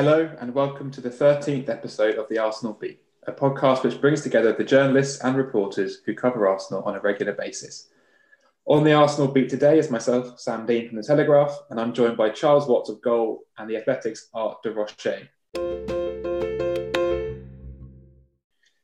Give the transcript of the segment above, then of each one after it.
Hello, and welcome to the 13th episode of the Arsenal Beat, a podcast which brings together the journalists and reporters who cover Arsenal on a regular basis. On the Arsenal Beat today is myself, Sam Dean from The Telegraph, and I'm joined by Charles Watts of Goal and the Athletics' Art de Roché.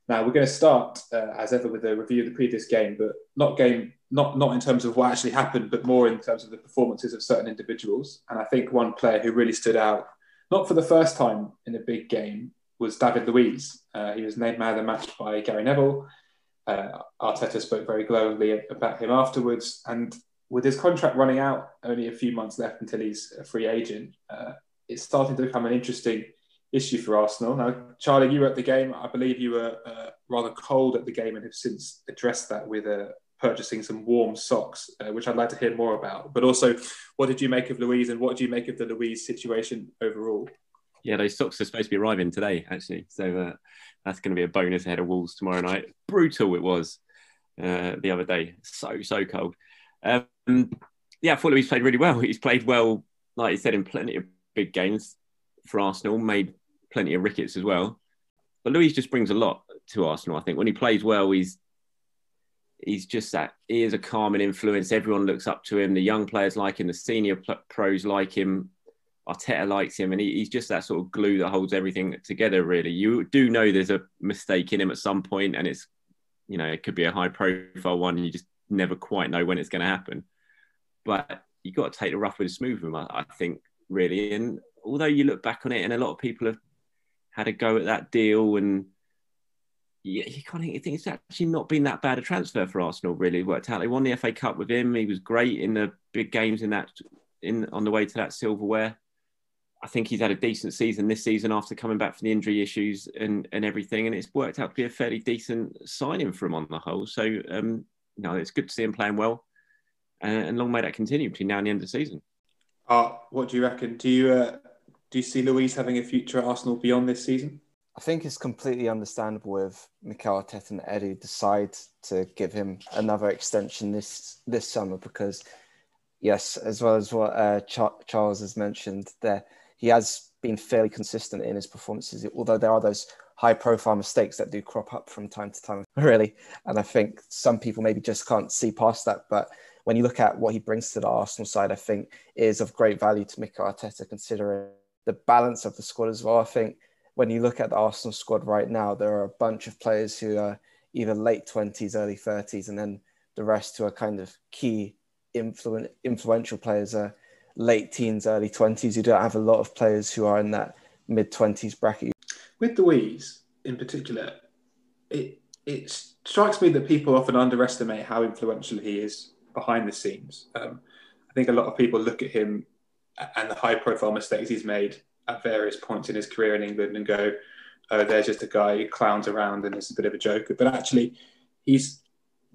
Now we're going to start, uh, as ever, with a review of the previous game, but not game, not not in terms of what actually happened, but more in terms of the performances of certain individuals. And I think one player who really stood out, not for the first time in a big game, was David Luiz. Uh, he was named man of the match by Gary Neville. Uh, Arteta spoke very glowingly about him afterwards, and with his contract running out, only a few months left until he's a free agent, uh, it's starting to become an interesting issue for Arsenal. Now, Charlie, you were at the game. I believe you were uh, rather cold at the game and have since addressed that with uh, purchasing some warm socks, uh, which I'd like to hear more about. But also, what did you make of Luiz and what do you make of the Luiz situation overall? Yeah, those socks are supposed to be arriving today, actually. So uh, that's going to be a bonus ahead of Wolves tomorrow night. Brutal it was uh, the other day. So, so cold. Um, yeah, I thought Luiz played really well. He's played well, like you said, in plenty of big games for Arsenal, made plenty of rickets as well. But Luiz just brings a lot to Arsenal. I think when he plays well, he's he's just that he is a calming influence. Everyone looks up to him. The young players like him. The senior pros like him. Arteta likes him, and he, he's just that sort of glue that holds everything together. Really, you do know there's a mistake in him at some point, and it's you know it could be a high profile one. You just never quite know when it's going to happen. But you got to take the rough with the smooth with him. I, I think really, and although you look back on it, and a lot of people have had a go at that deal and you, you kind of think it's actually not been that bad a transfer for Arsenal. Really worked out. They won the FA Cup with him. He was great in the big games in that in on the way to that silverware. I think he's had a decent season this season after coming back from the injury issues and, and everything, and it's worked out to be a fairly decent signing for him on the whole. So, um, you know, it's good to see him playing well, and, and long may that continue between now and the end of the season. Uh, what do you reckon? Do you uh, do you see Luiz having a future at Arsenal beyond this season? I think it's completely understandable if Mikel Arteta and Edu decide to give him another extension this this summer because, yes, as well as what uh, Ch- Charles has mentioned, there he has been fairly consistent in his performances. Although there are those high profile mistakes that do crop up from time to time, really, and I think some people maybe just can't see past that. But when you look at what he brings to the Arsenal side, I think is of great value to Mikel Arteta, considering the balance of the squad as well. I think when you look at the Arsenal squad right now, there are a bunch of players who are either late 20s, early 30s, and then the rest who are kind of key influ- influential players are late teens, early 20s. You don't have a lot of players who are in that mid 20s bracket. With Luiz in particular, it, it strikes me that people often underestimate how influential he is behind the scenes. Um, I think a lot of people look at him and the high profile mistakes he's made at various points in his career in England and go, oh, there's just a guy who clowns around and is a bit of a joker. But actually, he's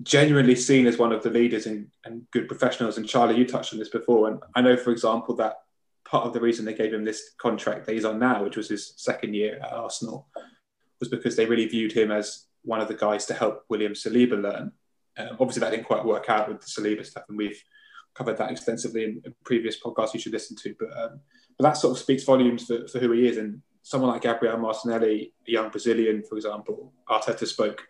genuinely seen as one of the leaders and, and good professionals. And Charlie, you touched on this before. And I know, for example, that part of the reason they gave him this contract that he's on now, which was his second year at Arsenal, was because they really viewed him as one of the guys to help William Saliba learn. Um, obviously, that didn't quite work out with the Saliba stuff, and we've covered that extensively in, in previous podcasts you should listen to. But um, but that sort of speaks volumes for, for who he is. And someone like Gabriel Martinelli, a young Brazilian, for example, Arteta spoke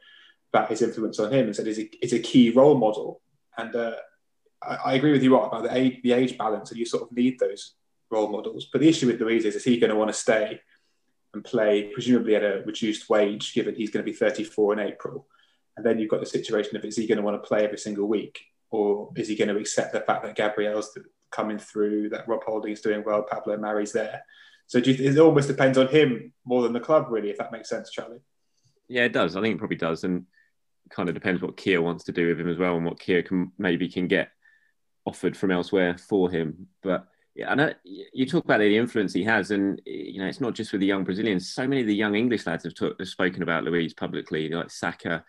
about his influence on him and said he's a, a key role model. And uh, I, I, agree with you right about the age, the age balance, and you sort of need those role models. But the issue with Luiz is, is he going to want to stay and play, presumably at a reduced wage, given he's going to be 34 in April? And then you've got the situation of is he going to want to play every single week? or is he going to accept the fact that Gabriel's coming through, that Rob Holding's doing well, Pablo Mari's there? So you, it almost depends on him more than the club, really, if that makes sense, Charlie. Yeah, it does. I think it probably does, and kind of depends what Kia wants to do with him as well, and what Kia can maybe can get offered from elsewhere for him. But yeah, I know you talk about the influence he has, and you know it's not just with the young Brazilians. So many of the young English lads have, talk, have spoken about Luiz publicly, like Saka,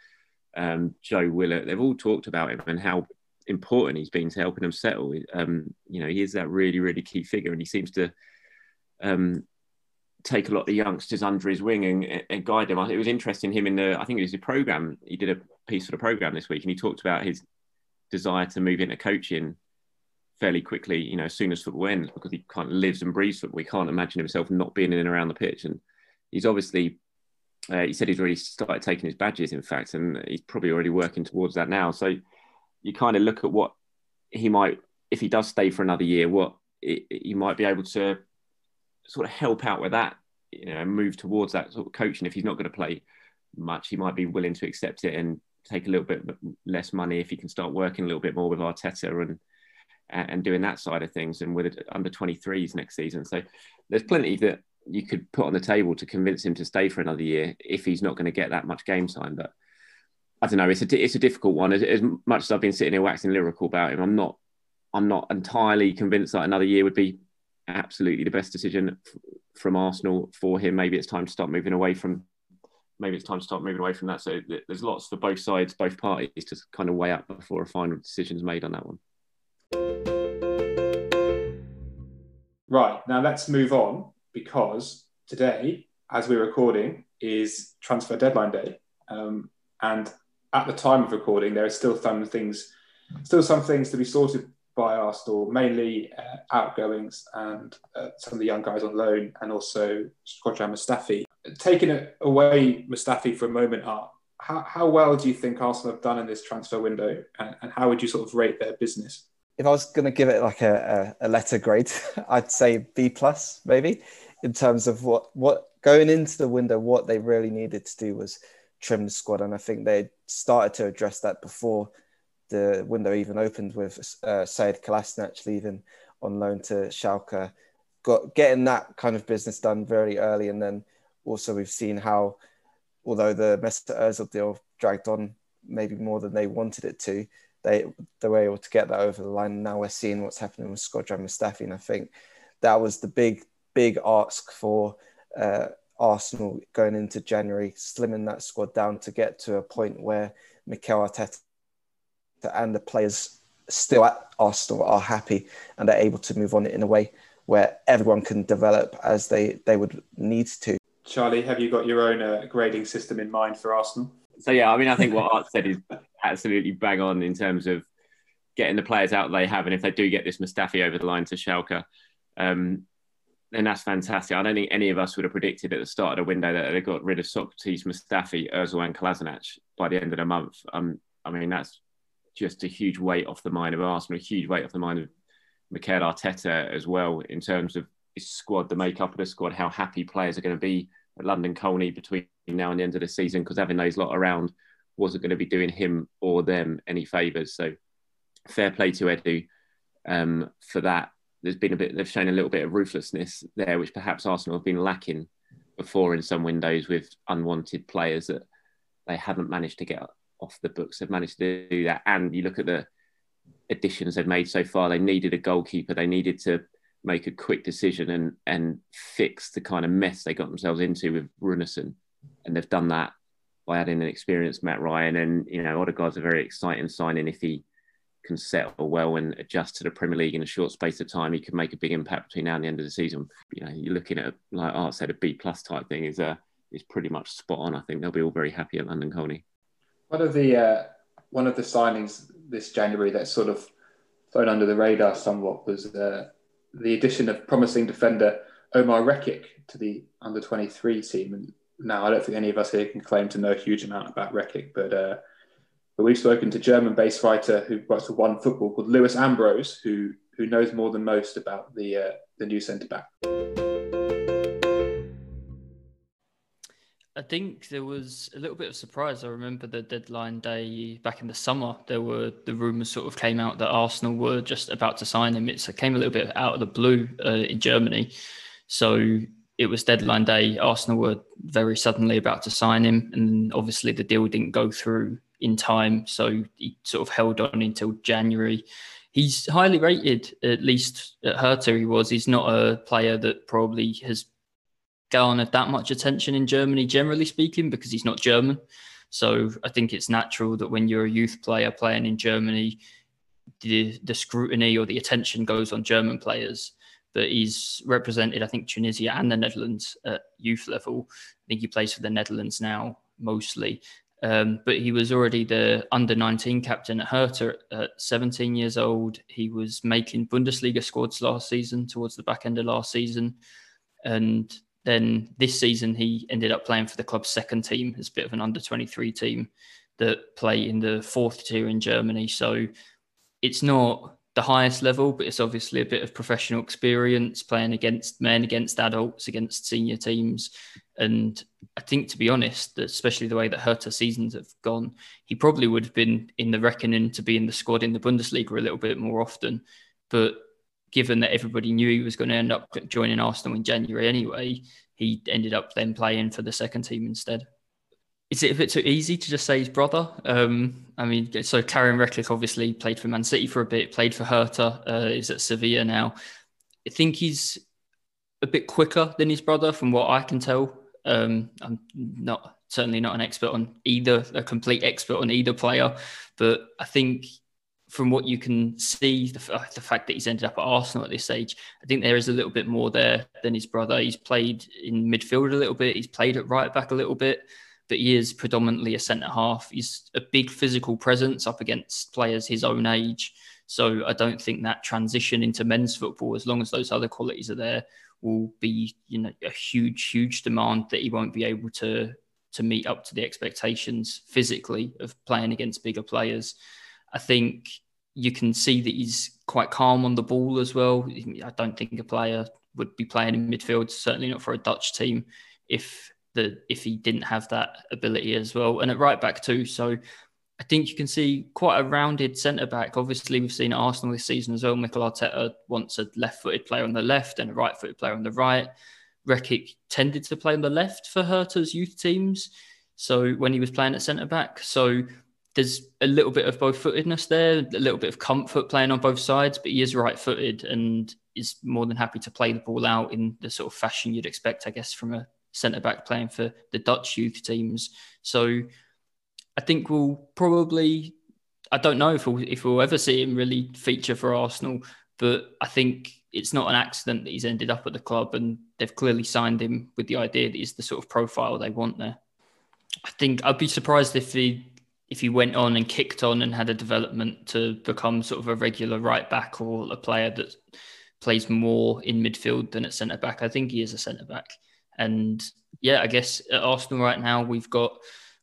um, Joe Willock. They've all talked about him and how important he's been to helping them settle. Um, you know, he is that really, really key figure, and he seems to um, take a lot of the youngsters under his wing and, and, guide them. It was interesting him in the, I think it was the program. He did a piece for the program this week, and he talked about his desire to move into coaching fairly quickly, you know, as soon as football ends, because he kind of lives and breathes football. We can't imagine himself not being in and around the pitch. And he's obviously, uh, he said he's already started taking his badges, in fact, and he's probably already working towards that now. So you kind of look at what he might, if he does stay for another year, what he might be able to sort of help out with that, you know, and move towards that sort of coaching. If he's not going to play much, he might be willing to accept it and take a little bit less money if he can start working a little bit more with Arteta and and doing that side of things and with under 23s next season. So there's plenty that you could put on the table to convince him to stay for another year if he's not going to get that much game time. But I don't know. It's a it's a difficult one. As, as much as I've been sitting here waxing lyrical about him, I'm not I'm not entirely convinced that another year would be absolutely the best decision from Arsenal for him. Maybe it's time to start moving away from. Maybe it's time to start moving away from that. So there's lots for both sides, both parties, to kind of weigh up before a final decision is made on that one. Right now, let's move on because today, as we're recording, is transfer deadline day, um, and at the time of recording, there are still some things, still some things to be sorted by Arsenal, mainly uh, outgoings and uh, some of the young guys on loan, and also Shkodran Mustafi. Taking away, Mustafi, for a moment, Art, how, how well do you think Arsenal have done in this transfer window, and, and how would you sort of rate their business? If I was going to give it like a, a, a letter grade, I'd say B plus, maybe, in terms of what what going into the window, what they really needed to do was trim the squad, and I think they started to address that before the window even opened with uh, Sead Kolasinac leaving on loan to Schalke, got getting that kind of business done very early, and then also we've seen how, although the Mesut Ozil deal dragged on maybe more than they wanted it to, they they were able to get that over the line. Now we're seeing what's happening with Shkodran Mustafi, and I think that was the big big ask for uh, Arsenal going into January, slimming that squad down to get to a point where Mikel Arteta and the players still at Arsenal are happy and are able to move on in a way where everyone can develop as they, they would need to. Charlie, have you got your own uh, grading system in mind for Arsenal? So yeah, I mean, I think what Art said is absolutely bang on in terms of getting the players out they have, and if they do get this Mustafi over the line to Schalke, um, then that's fantastic. I don't think any of us would have predicted at the start of the window that they got rid of Sokratis, Mustafi, Ozil, and Kolasinac by the end of the month. Um, I mean, that's just a huge weight off the mind of Arsenal, a huge weight off the mind of Mikel Arteta as well in terms of his squad, the makeup of the squad, how happy players are going to be at London Colney between now and the end of the season because having those lot around wasn't going to be doing him or them any favours. So fair play to Edu um, for that. There's been a bit, they've shown a little bit of ruthlessness there, which perhaps Arsenal have been lacking before in some windows with unwanted players that they haven't managed to get off the books They've managed to do that. And you look at the additions they've made so far. They needed a goalkeeper. They needed to make a quick decision and and fix the kind of mess they got themselves into with Runarsson. And they've done that by adding an experienced Mat Ryan. And you know, Odegaard's a very exciting signing if he can settle well and adjust to the Premier League in a short space of time. He can make a big impact between now and the end of the season. You know, you're looking at like Art said, a B plus type thing is uh, is pretty much spot on. I think they'll be all very happy at London Colney. One of the uh, one of the signings this January that sort of flown under the radar somewhat was uh, the addition of promising defender Omar Rekik to the under 23 team. And now I don't think any of us here can claim to know a huge amount about Rekik, but uh, but we've spoken to German-based writer who writes for OneFootball called Lewis Ambrose, who who knows more than most about the uh, the new centre back. I think there was a little bit of surprise. I remember the deadline day back in the summer. There were the rumours sort of came out that Arsenal were just about to sign him. It came a little bit out of the blue uh, in Germany. So it was deadline day. Arsenal were very suddenly about to sign him, and obviously the deal didn't go through in time. So he sort of held on until January. He's highly rated, at least at Hertha. He was. He's not a player that probably has garnered that much attention in Germany, generally speaking, because he's not German. So I think it's natural that when you're a youth player playing in Germany, the the scrutiny or the attention goes on German players. But he's represented, I think, Tunisia and the Netherlands at youth level. I think he plays for the Netherlands now mostly. Um, but he was already the under 19 captain at Hertha at 17 years old. He was making Bundesliga squads last season, towards the back end of last season. And then this season, he ended up playing for the club's second team as a bit of an under 23 team that play in the fourth tier in Germany. So it's not the highest level, but it's obviously a bit of professional experience playing against men, against adults, against senior teams. And I think, to be honest, especially the way that Hertha seasons have gone, he probably would have been in the reckoning to be in the squad in the Bundesliga a little bit more often. But given that everybody knew he was going to end up joining Arsenal in January anyway, he ended up then playing for the second team instead. Is it a bit too easy to just say his brother? Um, I mean, so Karim Rekik obviously played for Man City for a bit, played for Hertha, uh, is at Sevilla now. I think he's a bit quicker than his brother, from what I can tell. Um, I'm not certainly not an expert on either, a complete expert on either player, but I think from what you can see, the, uh, the, fact that he's ended up at Arsenal at this stage, I think there is a little bit more there than his brother. He's played in midfield a little bit, he's played at right back a little bit, but he is predominantly a centre half. He's a big physical presence up against players his own age. So I don't think that transition into men's football, as long as those other qualities are there, will be you know a huge, huge demand that he won't be able to to meet up to the expectations physically of playing against bigger players. I think you can see that he's quite calm on the ball as well. I don't think a player would be playing in midfield, certainly not for a Dutch team, if the if he didn't have that ability as well. And at right back too. So I think you can see quite a rounded centre back. Obviously, we've seen Arsenal this season as well. Mikel Arteta wants a left footed player on the left and a right footed player on the right. Rekik tended to play on the left for Hertha's youth teams. So when he was playing at centre back, so there's a little bit of both footedness there, a little bit of comfort playing on both sides, but he is right footed and is more than happy to play the ball out in the sort of fashion you'd expect, I guess, from a centre back playing for the Dutch youth teams. So I think we'll probably, I don't know if we'll, if we'll ever see him really feature for Arsenal, but I think it's not an accident that he's ended up at the club and they've clearly signed him with the idea that he's the sort of profile they want there. I think I'd be surprised if he if he went on and kicked on and had a development to become sort of a regular right back or a player that plays more in midfield than at centre back. I think he is a centre back. And yeah, I guess at Arsenal right now, we've got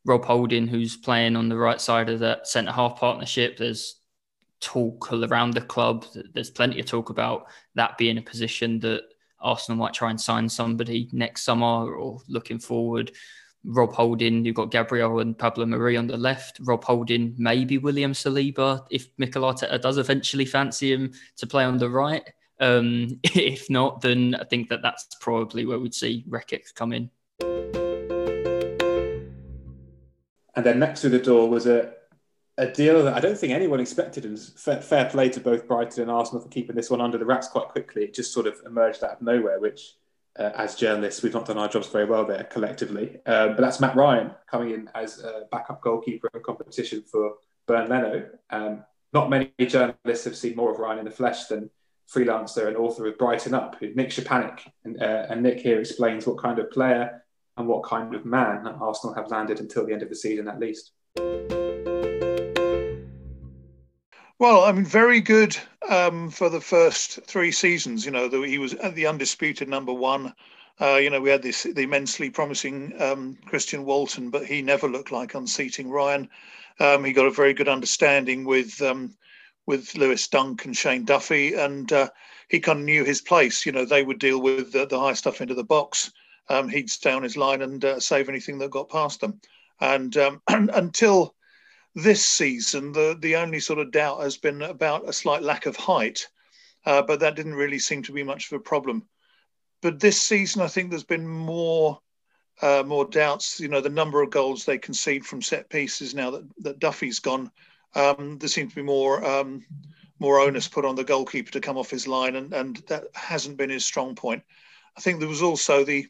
Rob Holding, who's playing on the right side of that centre half partnership. There's talk around the club. There's plenty of talk about that being a position that Arsenal might try and sign somebody next summer or looking forward. Rob Holding, you've got Gabriel and Pablo Mari on the left. Rob Holding, maybe William Saliba, if Mikel Arteta does eventually fancy him to play on the right. Um, if not, then I think that that's probably where we'd see Rekik come in. And then next to the door was a, a deal that I don't think anyone expected. And fair, fair play to both Brighton and Arsenal for keeping this one under the wraps quite quickly. It just sort of emerged out of nowhere, which uh, as journalists, we've not done our jobs very well there collectively. Um, but that's Mat Ryan coming in as a backup goalkeeper in competition for Bernd Leno. Um, not many journalists have seen more of Ryan in the flesh than freelancer and author of Brighton Up, Nick Szczepanik. And, uh, and Nick here explains what kind of player and what kind of man Arsenal have landed until the end of the season, at least. Well, I mean, very good um, for the first three seasons. You know, he was the undisputed number one. Uh, you know, we had this the immensely promising um, Christian Walton, but he never looked like unseating Ryan. Um, he got a very good understanding with um, with Lewis Dunk and Shane Duffy, and uh, he kind of knew his place. You know, they would deal with the, the high stuff into the box. Um, he'd stay on his line and uh, save anything that got past them. And, um, and until this season, the the only sort of doubt has been about a slight lack of height, uh, but that didn't really seem to be much of a problem. But this season, I think there's been more uh, more doubts. You know, the number of goals they concede from set pieces now that, that Duffy's gone, um, there seems to be more um, more onus put on the goalkeeper to come off his line, and, and that hasn't been his strong point. I think there was also the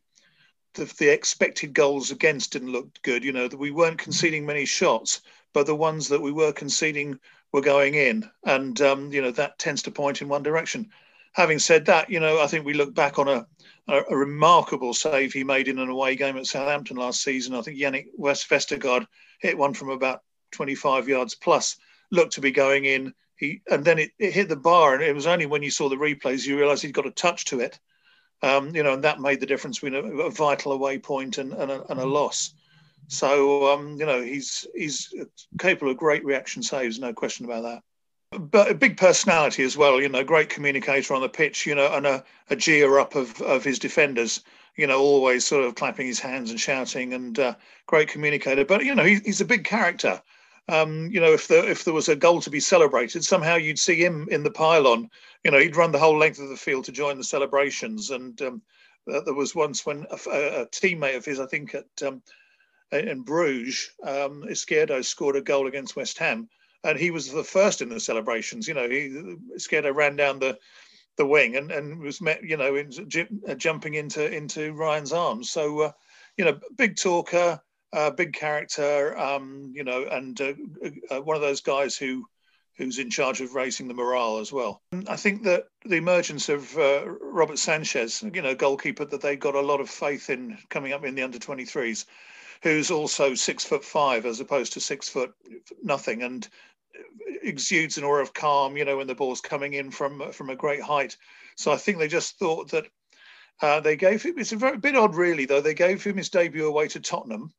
the, the expected goals against didn't look good. You know that we weren't conceding many shots, but the ones that we were conceding were going in, and um, you know that tends to point in one direction. Having said that, you know I think we look back on a, a, a remarkable save he made in an away game at Southampton last season. I think Jannik West Vestergaard hit one from about 25 yards plus, looked to be going in. He and then it, it hit the bar, and it was only when you saw the replays you realised he'd got a touch to it. Um, you know, and that made the difference between a, a vital away point and, and, a, and a loss. So um, you know, he's he's capable of great reaction saves, no question about that but a big personality as well. You know, great communicator on the pitch. You know, and a, a gear up of of his defenders. You know, always sort of clapping his hands and shouting, and uh, great communicator. But you know, he, he's a big character. Um, you know, if there if there was a goal to be celebrated, somehow you'd see him in the pylon. You know, he'd run the whole length of the field to join the celebrations. And um, uh, there was once when a, a, teammate of his, I think at um, in Bruges, um, Izquierdo scored a goal against West Ham, and he was the first in the celebrations. You know, he Izquierdo ran down the the wing and, and was met, you know, in, jumping into into Ryan's arms. So, uh, you know, big talker, uh, big character, um, you know, and uh, uh, one of those guys who who's in charge of raising the morale as well. I think that the emergence of uh, Robert Sanchez, you know, goalkeeper that they got a lot of faith in coming up in the under 23s, who's also six foot five as opposed to six foot nothing, and exudes an aura of calm, you know, when the ball's coming in from from a great height. So I think they just thought that uh, they gave him. It's a very bit odd, really, though. They gave him his debut away to Tottenham,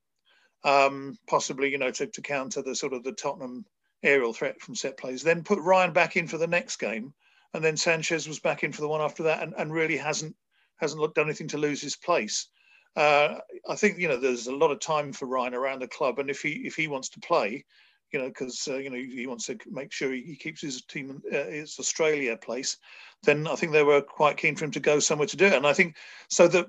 um, possibly, you know, to, to counter the sort of the Tottenham aerial threat from set plays. Then put Ryan back in for the next game, and then Sanchez was back in for the one after that, and, and really hasn't hasn't done anything to lose his place. Uh, I think you know there's a lot of time for Ryan around the club, and if he if he wants to play, you know, because uh, you know he wants to make sure he keeps his team uh, his Australia place, then I think they were quite keen for him to go somewhere to do it. And I think so the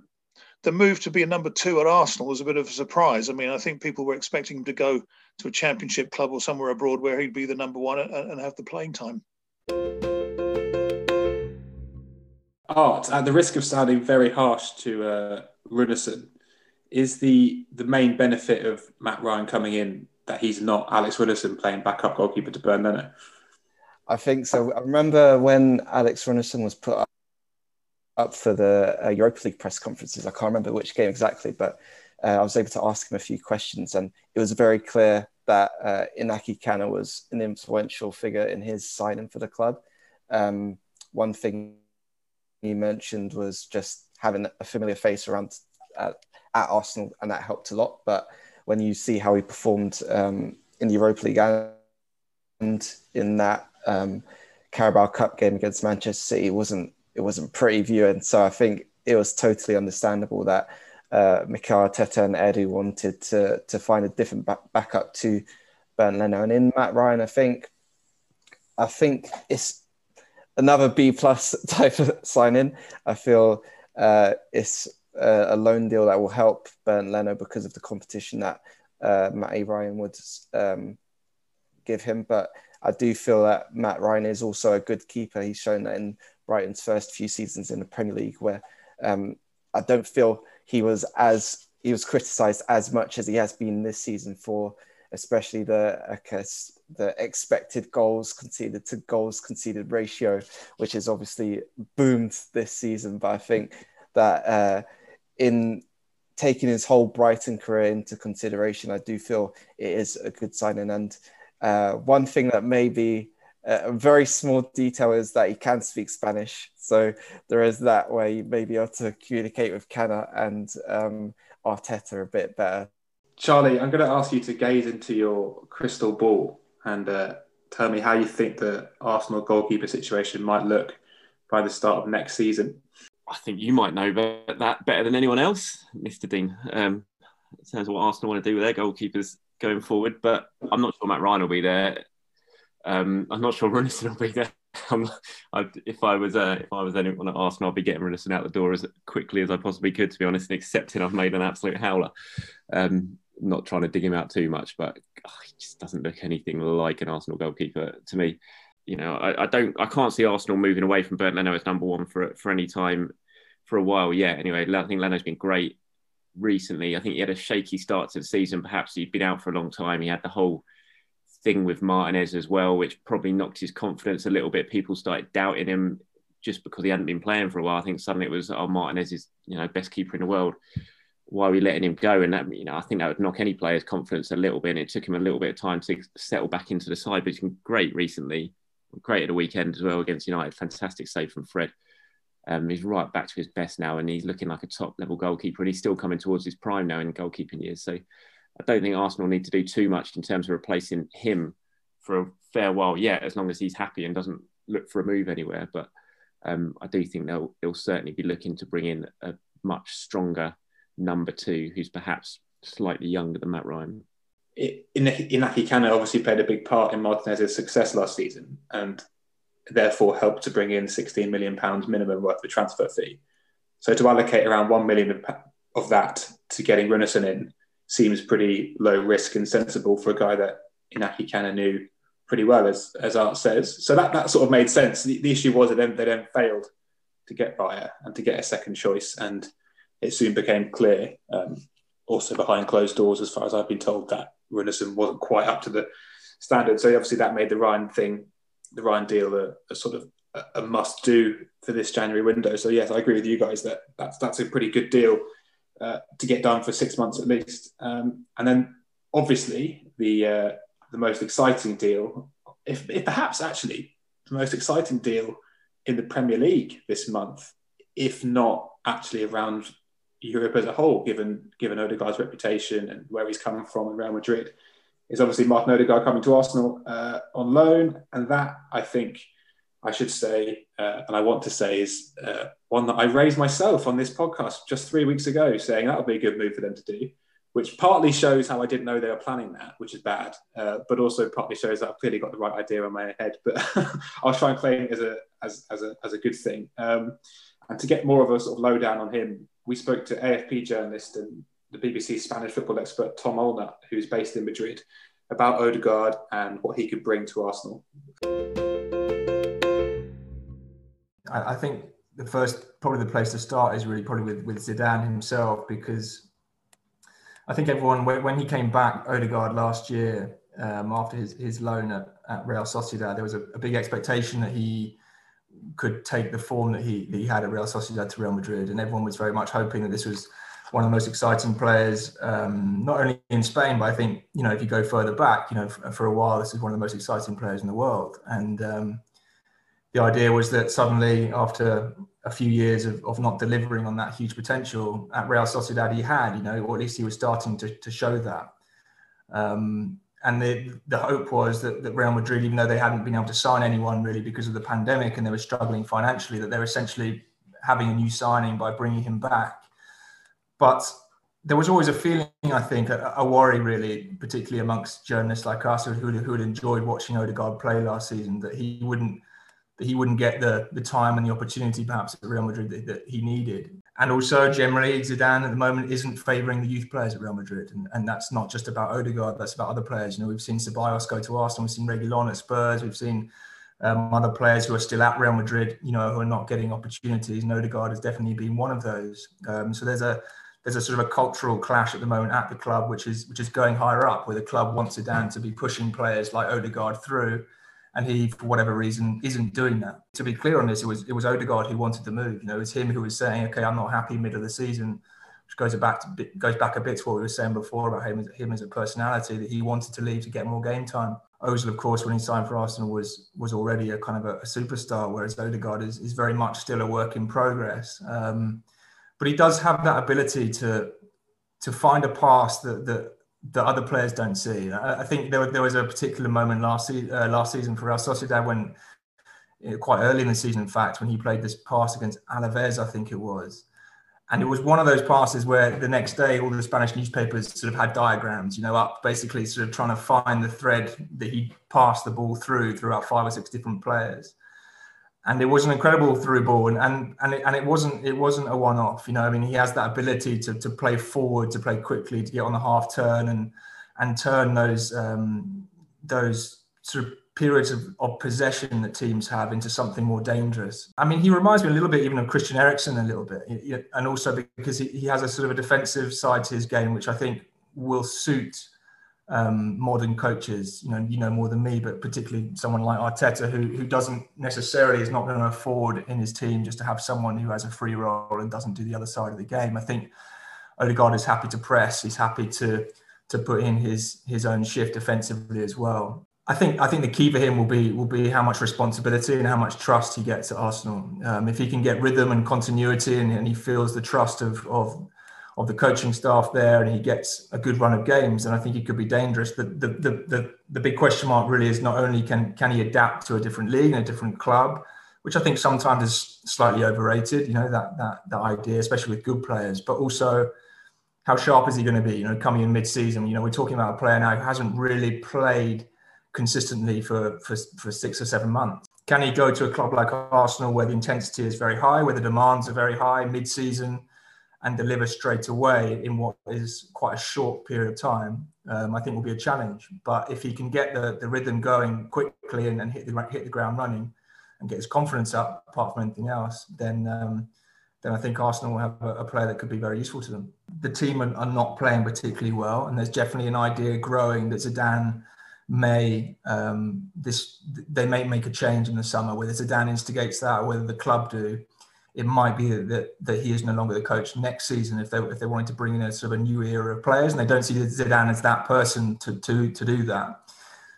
the move to be a number two at Arsenal was a bit of a surprise. I mean, I think people were expecting him to go to a championship club or somewhere abroad where he'd be the number one and, and have the playing time. Art, at the risk of sounding very harsh to uh, Runarsson, is the the main benefit of Mat Ryan coming in that he's not Alex Runarsson playing backup goalkeeper to Bernd Leno? I think so. I remember when Alex Runarsson was put up, for the uh, Europa League press conferences. I can't remember which game exactly, but uh, I was able to ask him a few questions, and it was very clear that uh, Iñaki Caña was an influential figure in his signing for the club. Um, one thing he mentioned was just having a familiar face around at, at Arsenal, and that helped a lot. But when you see how he performed um, in the Europa League and in that um, Carabao Cup game against Manchester City, it wasn't it wasn't pretty viewing. So I think it was totally understandable that uh, Mikel Arteta and Edu wanted to to find a different back, backup to Bernd Leno. And in Mat Ryan, I think I think it's another B plus type of signing. I feel uh, it's a loan deal that will help Bernd Leno because of the competition that uh, Ryan would um, give him. But I do feel that Mat Ryan is also a good keeper. He's shown that in Brighton's first few seasons in the Premier League, where um, I don't feel he was as he was criticised as much as he has been this season for, especially the the expected goals conceded to goals conceded ratio, which has obviously boomed this season. But I think that uh, in taking his whole Brighton career into consideration, I do feel it is a good signing. And uh, one thing that may be a very small detail is that he can speak Spanish. So there is that way you may be able to communicate with Caña and um, Arteta a bit better. Charlie, I'm going to ask you to gaze into your crystal ball and uh, tell me how you think the Arsenal goalkeeper situation might look by the start of next season. I think you might know that better than anyone else, Mr. Dean. Um, in terms of what Arsenal want to do with their goalkeepers going forward, but I'm not sure Mat Ryan will be there. Um, I'm not sure Runarsson will be there. I, if I was uh, if I was anyone at Arsenal, I'd be getting Runarsson out the door as quickly as I possibly could, to be honest, and accepting I've made an absolute howler. Um, not trying to dig him out too much, but oh, he just doesn't look anything like an Arsenal goalkeeper to me you know, I, I, don't, I can't see Arsenal moving away from Bernd Leno as number one for for any time for a while yet. Anyway, I think Leno's been great recently. I think he had a shaky start to the season. Perhaps he'd been out for a long time. He had the whole thing with Martinez as well, which probably knocked his confidence a little bit. People started doubting him just because he hadn't been playing for a while. I think suddenly it was, oh, Martinez is you know best keeper in the world. why are we letting him go? And that, you know, I think that would knock any player's confidence a little bit. And it took him a little bit of time to settle back into the side, but he's been great recently. Great at weekend as well against United. Fantastic save from Fred. Um, he's right back to his best now, and he's looking like a top level goalkeeper. And he's still coming towards his prime now in goalkeeping years. So I don't think Arsenal need to do too much in terms of replacing him for a fair while yet, as long as he's happy and doesn't look for a move anywhere. But um, I do think they'll, they'll certainly be looking to bring in a much stronger number two, who's perhaps slightly younger than Mat Ryan. Iñaki Caña obviously played a big part in Martinez's success last season and therefore helped to bring in 16 million pounds minimum worth of transfer fee. So to allocate around 1 million of that to getting Runarsson in seems pretty low risk and sensible for a guy that Iñaki Caña knew pretty well, as, as Art says. So that, that sort of made sense. The, the issue was that then, they then failed to get Raya and to get a second choice. And it soon became clear, um, also behind closed doors, as far as I've been told, that Runarsson wasn't quite up to the standard. So obviously that made the Ryan thing, the Ryan deal, a, a sort of a, a must do for this January window. So yes, I agree with you guys that that's that's a pretty good deal uh, to get done for six months at least. Um, and then obviously the uh, the most exciting deal, if, if perhaps actually the most exciting deal in the Premier League this month, if not actually around Europe as a whole, given given Odegaard's reputation and where he's coming from in Real Madrid, is obviously Martin Odegaard coming to Arsenal uh, on loan, and that I think I should say, uh, and I want to say, is uh, one that I raised myself on this podcast just three weeks ago, saying that would be a good move for them to do, which partly shows how I didn't know they were planning that, which is bad, uh, but also partly shows that I've clearly got the right idea in my head. But I'll try and claim it as a as, as a as a good thing. Um, and to get more of a sort of lowdown on him, we spoke to AFP journalist and the BBC Spanish football expert Tom Allnutt, who's based in Madrid, about Odegaard and what he could bring to Arsenal. I, think the first, probably the place to start is really probably with, with Zidane himself, because I think everyone, when, he came back, Odegaard last year, um, after his, his loan at, at Real Sociedad, there was a, a big expectation that he could take the form that he that he had at Real Sociedad to Real Madrid, and everyone was very much hoping that this was one of the most exciting players, um, not only in Spain, but I think you know if you go further back, you know for, for a while this is one of the most exciting players in the world, and um, the idea was that suddenly after a few years of, of not delivering on that huge potential at Real Sociedad he had, you know, or at least he was starting to, to show that. Um, and the, the hope was that, that Real Madrid, even though they hadn't been able to sign anyone really because of the pandemic and they were struggling financially, that they're essentially having a new signing by bringing him back. But there was always a feeling, I think, a, a worry really, particularly amongst journalists like us who, who had enjoyed watching Odegaard play last season, that he wouldn't that he wouldn't get the the time and the opportunity perhaps at Real Madrid that, that he needed. And also generally Zidane at the moment isn't favouring the youth players at Real Madrid. And, and that's not just about Odegaard, that's about other players. You know, we've seen Ceballos go to Arsenal, we've seen Reguilon at Spurs, we've seen um, other players who are still at Real Madrid, you know, who are not getting opportunities. And Odegaard has definitely been one of those. Um, so there's a there's a sort of a cultural clash at the moment at the club, which is which is going higher up, where the club wants Zidane to be pushing players like Odegaard through and he, for whatever reason, isn't doing that. To be clear on this, it was it was Odegaard who wanted to move. You know, it was him who was saying, "Okay, I'm not happy mid of the season," which goes back to goes back a bit to what we were saying before about him as him as a personality that he wanted to leave to get more game time. Ozil, of course, when he signed for Arsenal, was was already a kind of a, a superstar, whereas Odegaard is, is very much still a work in progress. Um, but he does have that ability to to find a pass that that that other players don't see. I, I think there, there was a particular moment last se- uh, last season for Real Sociedad when you know, quite early in the season, in fact, when he played this pass against Alaves, I think it was. And it was one of those passes where the next day all the Spanish newspapers sort of had diagrams, you know, up basically sort of trying to find the thread that he passed the ball through throughout five or six different players and it was an incredible through ball and and and it, and it wasn't it wasn't a one off you know i mean he has that ability to to play forward to play quickly to get on the half turn and and turn those um, those sort of periods of, of possession that teams have into something more dangerous. I mean, he reminds me a little bit even of Christian Eriksen a little bit, and also because he, he has a sort of a defensive side to his game, which I think will suit um, modern coaches, you know, you know more than me, but particularly someone like Arteta, who who doesn't necessarily is not going to afford in his team just to have someone who has a free role and doesn't do the other side of the game. I think Odegaard is happy to press. He's happy to to put in his his own shift defensively as well. I think I think the key for him will be will be how much responsibility and how much trust he gets at Arsenal. Um, if he can get rhythm and continuity, and, and, he feels the trust of, of of the coaching staff there, and he gets a good run of games, and I think he could be dangerous. The the the the, the big question mark really is not only can can he adapt to a different league and a different club, which I think sometimes is slightly overrated. You know that that that idea, especially with good players, but also how sharp is he going to be? You know, coming in mid-season. You know, we're talking about a player now who hasn't really played consistently for, for, for six or seven months. Can he go to a club like Arsenal where the intensity is very high, where the demands are very high mid-season, and deliver straight away in what is quite a short period of time? Um, I think will be a challenge. But if he can get the, the rhythm going quickly and, and hit the hit the ground running, and get his confidence up, apart from anything else, then um, then I think Arsenal will have a, a, player that could be very useful to them. The team are, are, not playing particularly well, and there's definitely an idea growing that Zidane may um, this they may make a change in the summer. Whether Zidane instigates that or whether the club do, it might be that that he is no longer the coach next season. If they if they wanted to bring in a sort of a new era of players, and they don't see Zidane as that person to to to do that.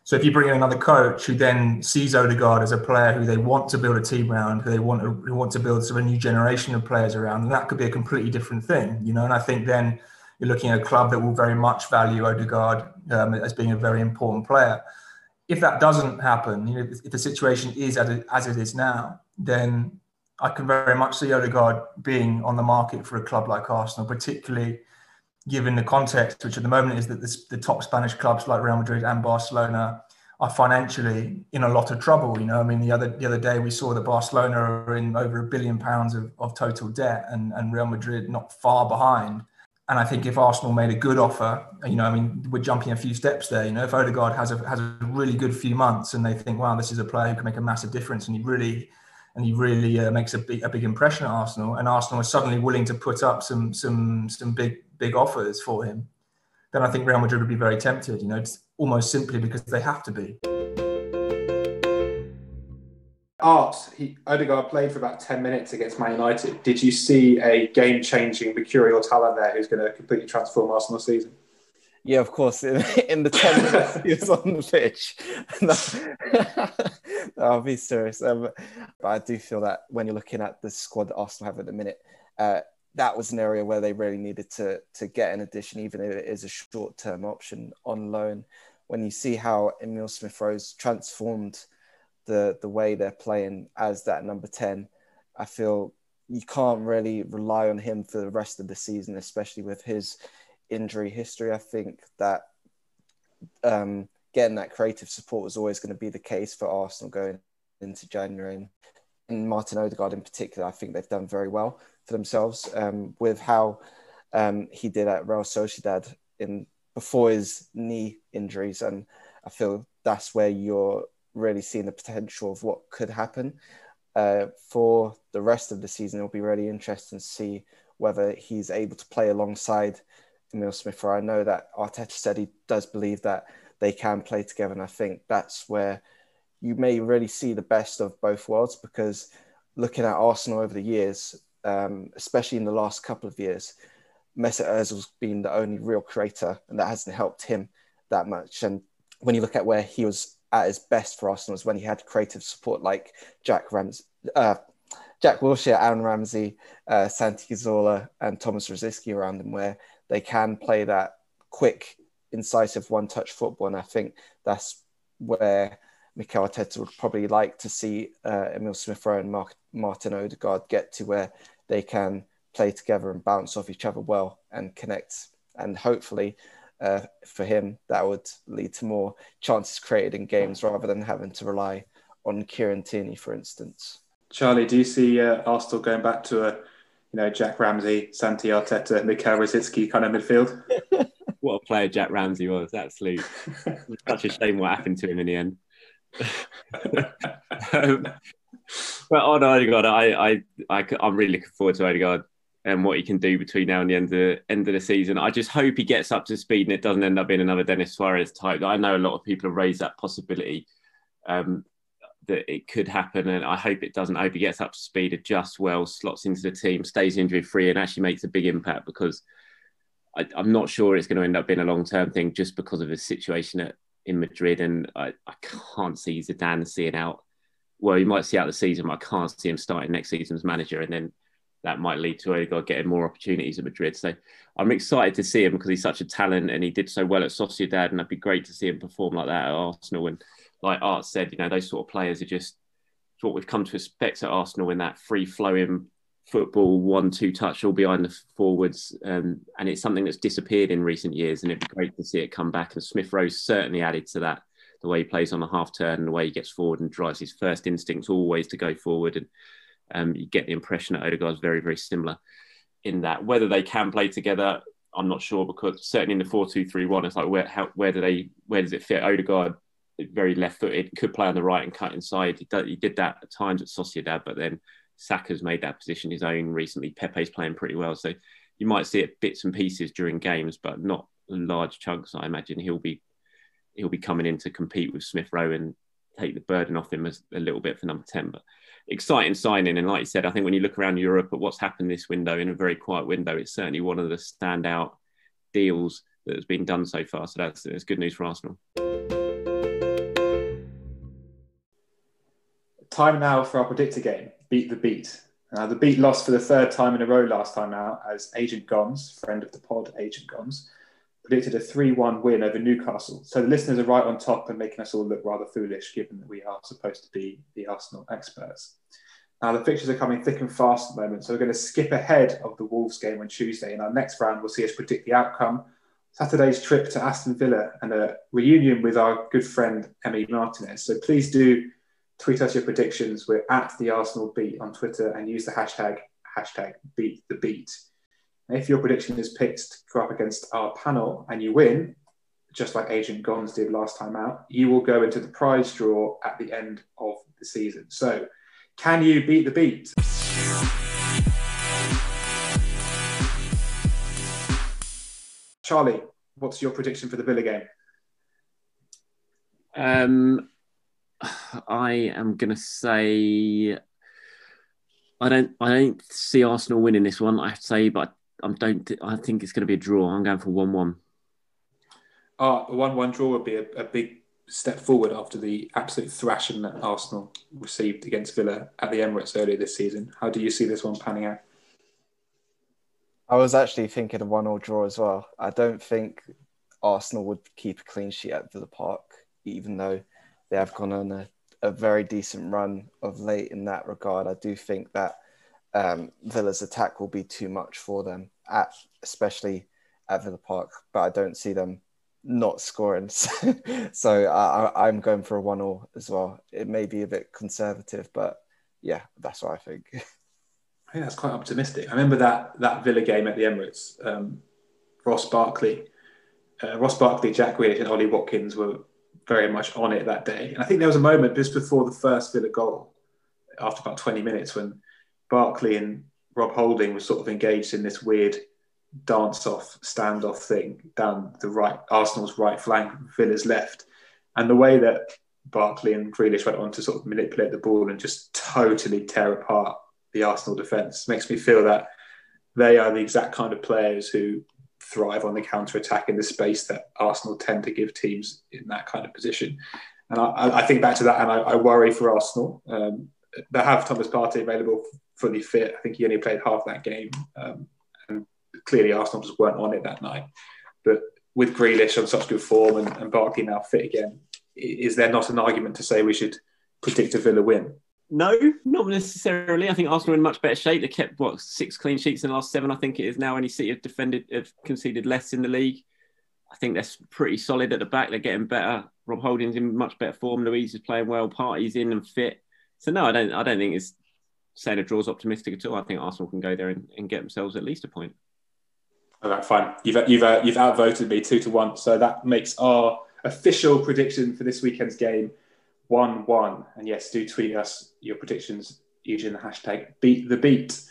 So if you bring in another coach who then sees Odegaard as a player who they want to build a team around, who they want to, who want to build sort of a new generation of players around, that could be a completely different thing, you know. And I think then you're looking at a club that will very much value Odegaard um, as being a very important player. If that doesn't happen, you know, if, the situation is as it is now, then I can very much see Odegaard being on the market for a club like Arsenal, particularly given the context, which at the moment is that the top Spanish clubs like Real Madrid and Barcelona are financially in a lot of trouble. You know, I mean, the other the other day we saw that Barcelona are in over a billion pounds of, of total debt, and, and Real Madrid not far behind. And I think if Arsenal made a good offer, you know, I mean, we're jumping a few steps there. You know, if Odegaard has a has a really good few months, and they think, wow, this is a player who can make a massive difference, and he really and he really uh, makes a big a big impression at Arsenal, and Arsenal is suddenly willing to put up some some some big big offers for him, then I think Real Madrid would be very tempted. You know, it's almost simply because they have to be. Art, he, Odegaard played for about 10 minutes against Man United. Did you see a game changing mercurial talent there who's going to completely transform Arsenal season? Yeah, of course. In, in the 10 minutes he was on the pitch. I'll be serious. Um, but I do feel that when you're looking at the squad that Arsenal have at the minute, uh, that was an area where they really needed to to get an addition, even if it is a short term option on loan. When you see how Emile Smith Rowe transformed the the way they're playing as that number ten, I feel you can't really rely on him for the rest of the season, especially with his injury history. I think that um, getting that creative support was always going to be the case for Arsenal going into January. And Martin Odegaard in particular, I think they've done very well for themselves um, with how um, he did at Real Sociedad in before his knee injuries, and I feel that's where you're really seeing the potential of what could happen. Uh, for the rest of the season, it'll be really interesting to see whether he's able to play alongside Emile Smith. I know that Arteta said he does believe that they can play together, and I think that's where you may really see the best of both worlds because looking at Arsenal over the years, um, especially in the last couple of years, Mesut Ozil's been the only real creator, and that hasn't helped him that much. And when you look at where he was at his best for Arsenal, was when he had creative support like Jack Rams, uh, Jack Wilshere, Aaron Ramsey, uh, Santi Cazorla, and Thomas Rosicky around him, where they can play that quick, incisive one-touch football. And I think that's where Mikel Arteta would probably like to see uh, Emile Smith Rowe and Mark, Martin Odegaard get to where they can play together and bounce off each other well and connect. And hopefully, uh, for him, that would lead to more chances created in games rather than having to rely on Kieran Tierney, for instance. Charlie, do you see uh, Arsenal going back to a, you know, Jack Ramsey, Santi Arteta, Mikel Rosicky kind of midfield? what a player Jack Ramsey was! Absolutely. Such a shame what happened to him in the end. um, but on Odegaard, I, I, I, I'm really looking forward to Odegaard and what he can do between now and the end of the end of the season. I just hope he gets up to speed and it doesn't end up being another Denis Suarez type. I know a lot of people have raised that possibility um, that it could happen, and I hope it doesn't. I hope he gets up to speed, adjusts well, slots into the team, stays injury free, and actually makes a big impact because I, am not sure it's going to end up being a long term thing just because of his situation at, in Madrid. And I, I can't see Zidane seeing out. Well, you might see out the season, but I can't see him starting next season as manager. And then that might lead to Odegaard getting more opportunities at Madrid. So I'm excited to see him because he's such a talent and he did so well at Sociedad. And it'd be great to see him perform like that at Arsenal. And like Art said, you know, those sort of players are just what we've come to expect at Arsenal in that free flowing football, one two touch all behind the forwards. Um, and it's something that's disappeared in recent years. And it'd be great to see it come back. And Smith Rowe certainly added to that the way he plays on the half turn and the way he gets forward and drives his first instincts always to go forward. And um, you get the impression that Odegaard is very, very similar in that. Whether they can play together, I'm not sure because certainly in the four two three one, it's like where how, where do they where does it fit? Odegaard very left footed, could play on the right and cut inside. He, did, he did that at times at Sociedad, but then Saka's made that position his own recently. Pepe's playing pretty well, so you might see it bits and pieces during games, but not large chunks. I imagine he'll be he'll be coming in to compete with Smith Rowe and take the burden off him as, a little bit for number ten. But exciting signing, and like you said, I think when you look around Europe at what's happened this window in a very quiet window, it's certainly one of the standout deals that has been done so far. So that's, that's good news for Arsenal. Time now for our predictor game, Beat the Beat. Now, the Beat lost for the third time in a row last time out as Agent Gons, friend of the pod, Agent Gons, predicted a 3 1 win over Newcastle. So the listeners are right on top and making us all look rather foolish, given that we are supposed to be the Arsenal experts. Now, the fixtures are coming thick and fast at the moment, so we're going to skip ahead of the Wolves game on Tuesday. In our next round, we'll see us predict the outcome, Saturday's trip to Aston Villa, and a reunion with our good friend Emi Martinez. So please do tweet us your predictions. We're at the Arsenal Beat on Twitter and use the hashtag hashtag Beat the Beat. if your prediction is picked to go up against our panel and you win, just like Agent Gons did last time out, you will go into the prize draw at the end of the season. So, can you beat the beat? Charlie, what's your prediction for the Villa game? Um, I am going to say I don't I don't see Arsenal winning this one. I have to say, but I don't. I think it's going to be a draw. I'm going for one one. Uh, a one-one draw would be a, a, big step forward after the absolute thrashing that Arsenal received against Villa at the Emirates earlier this season. How do you see this one panning out? I was actually thinking a one-all draw as well. I don't think Arsenal would keep a clean sheet at Villa Park, even though they have gone on a, a very decent run of late in that regard. I do think that um, Villa's attack will be too much for them, at especially at Villa Park. But I don't see them not scoring. so I, am going for a one-all as well. It may be a bit conservative, but yeah, that's what I think. I think that's quite optimistic. I remember that that Villa game at the Emirates. Um, Ross Barkley, uh, Ross Barkley, Jack Grealish, and Ollie Watkins were very much on it that day. And I think there was a moment just before the first Villa goal, after about 20 minutes, when Barkley and Rob Holding were sort of engaged in this weird dance off, standoff thing down the right, Arsenal's right flank, Villa's left. And the way that Barkley and Grealish went on to sort of manipulate the ball and just totally tear apart the Arsenal defence makes me feel that they are the exact kind of players who thrive on the counter attack in the space that Arsenal tend to give teams in that kind of position. And I, I think back to that, and I, I worry for Arsenal. Um, they have Thomas Partey available, fully fit. I think he only played half that game, um, and clearly Arsenal just weren't on it that night. But with Grealish on such good form and, and Barkley now fit again, is there not an argument to say we should predict a Villa win? No, not necessarily. I think Arsenal are in much better shape. They kept what six clean sheets in the last seven. I think it is now. Any City have defended, have conceded less in the league. I think they're pretty solid at the back. They're getting better. Rob Holding's in much better form. Luiz is playing well. Partey's in and fit. So no, I don't. I don't think it's saying a draw's optimistic at all. I think Arsenal can go there and, and get themselves at least a point. All right, fine. You've you've uh, you've outvoted me two to one. So that makes our official prediction for this weekend's game 1 1. And yes, do tweet us your predictions using the hashtag beat the beat.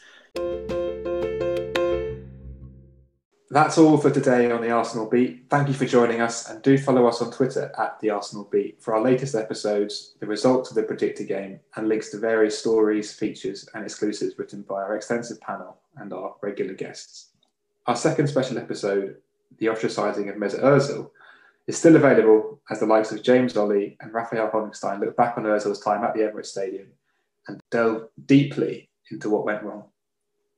That's all for today on the Arsenal Beat. Thank you for joining us and do follow us on Twitter at the Arsenal Beat for our latest episodes, the results of the predictor game, and links to various stories, features, and exclusives written by our extensive panel and our regular guests. our second special episode, The Ostracizing of Mesut Ozil, is still available as the likes of James Olley and Raphael Honigstein look back on Ozil's time at the Emirates Stadium and delve deeply into what went wrong.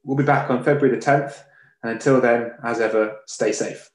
We'll be back on February the 10th, and until then, as ever, stay safe.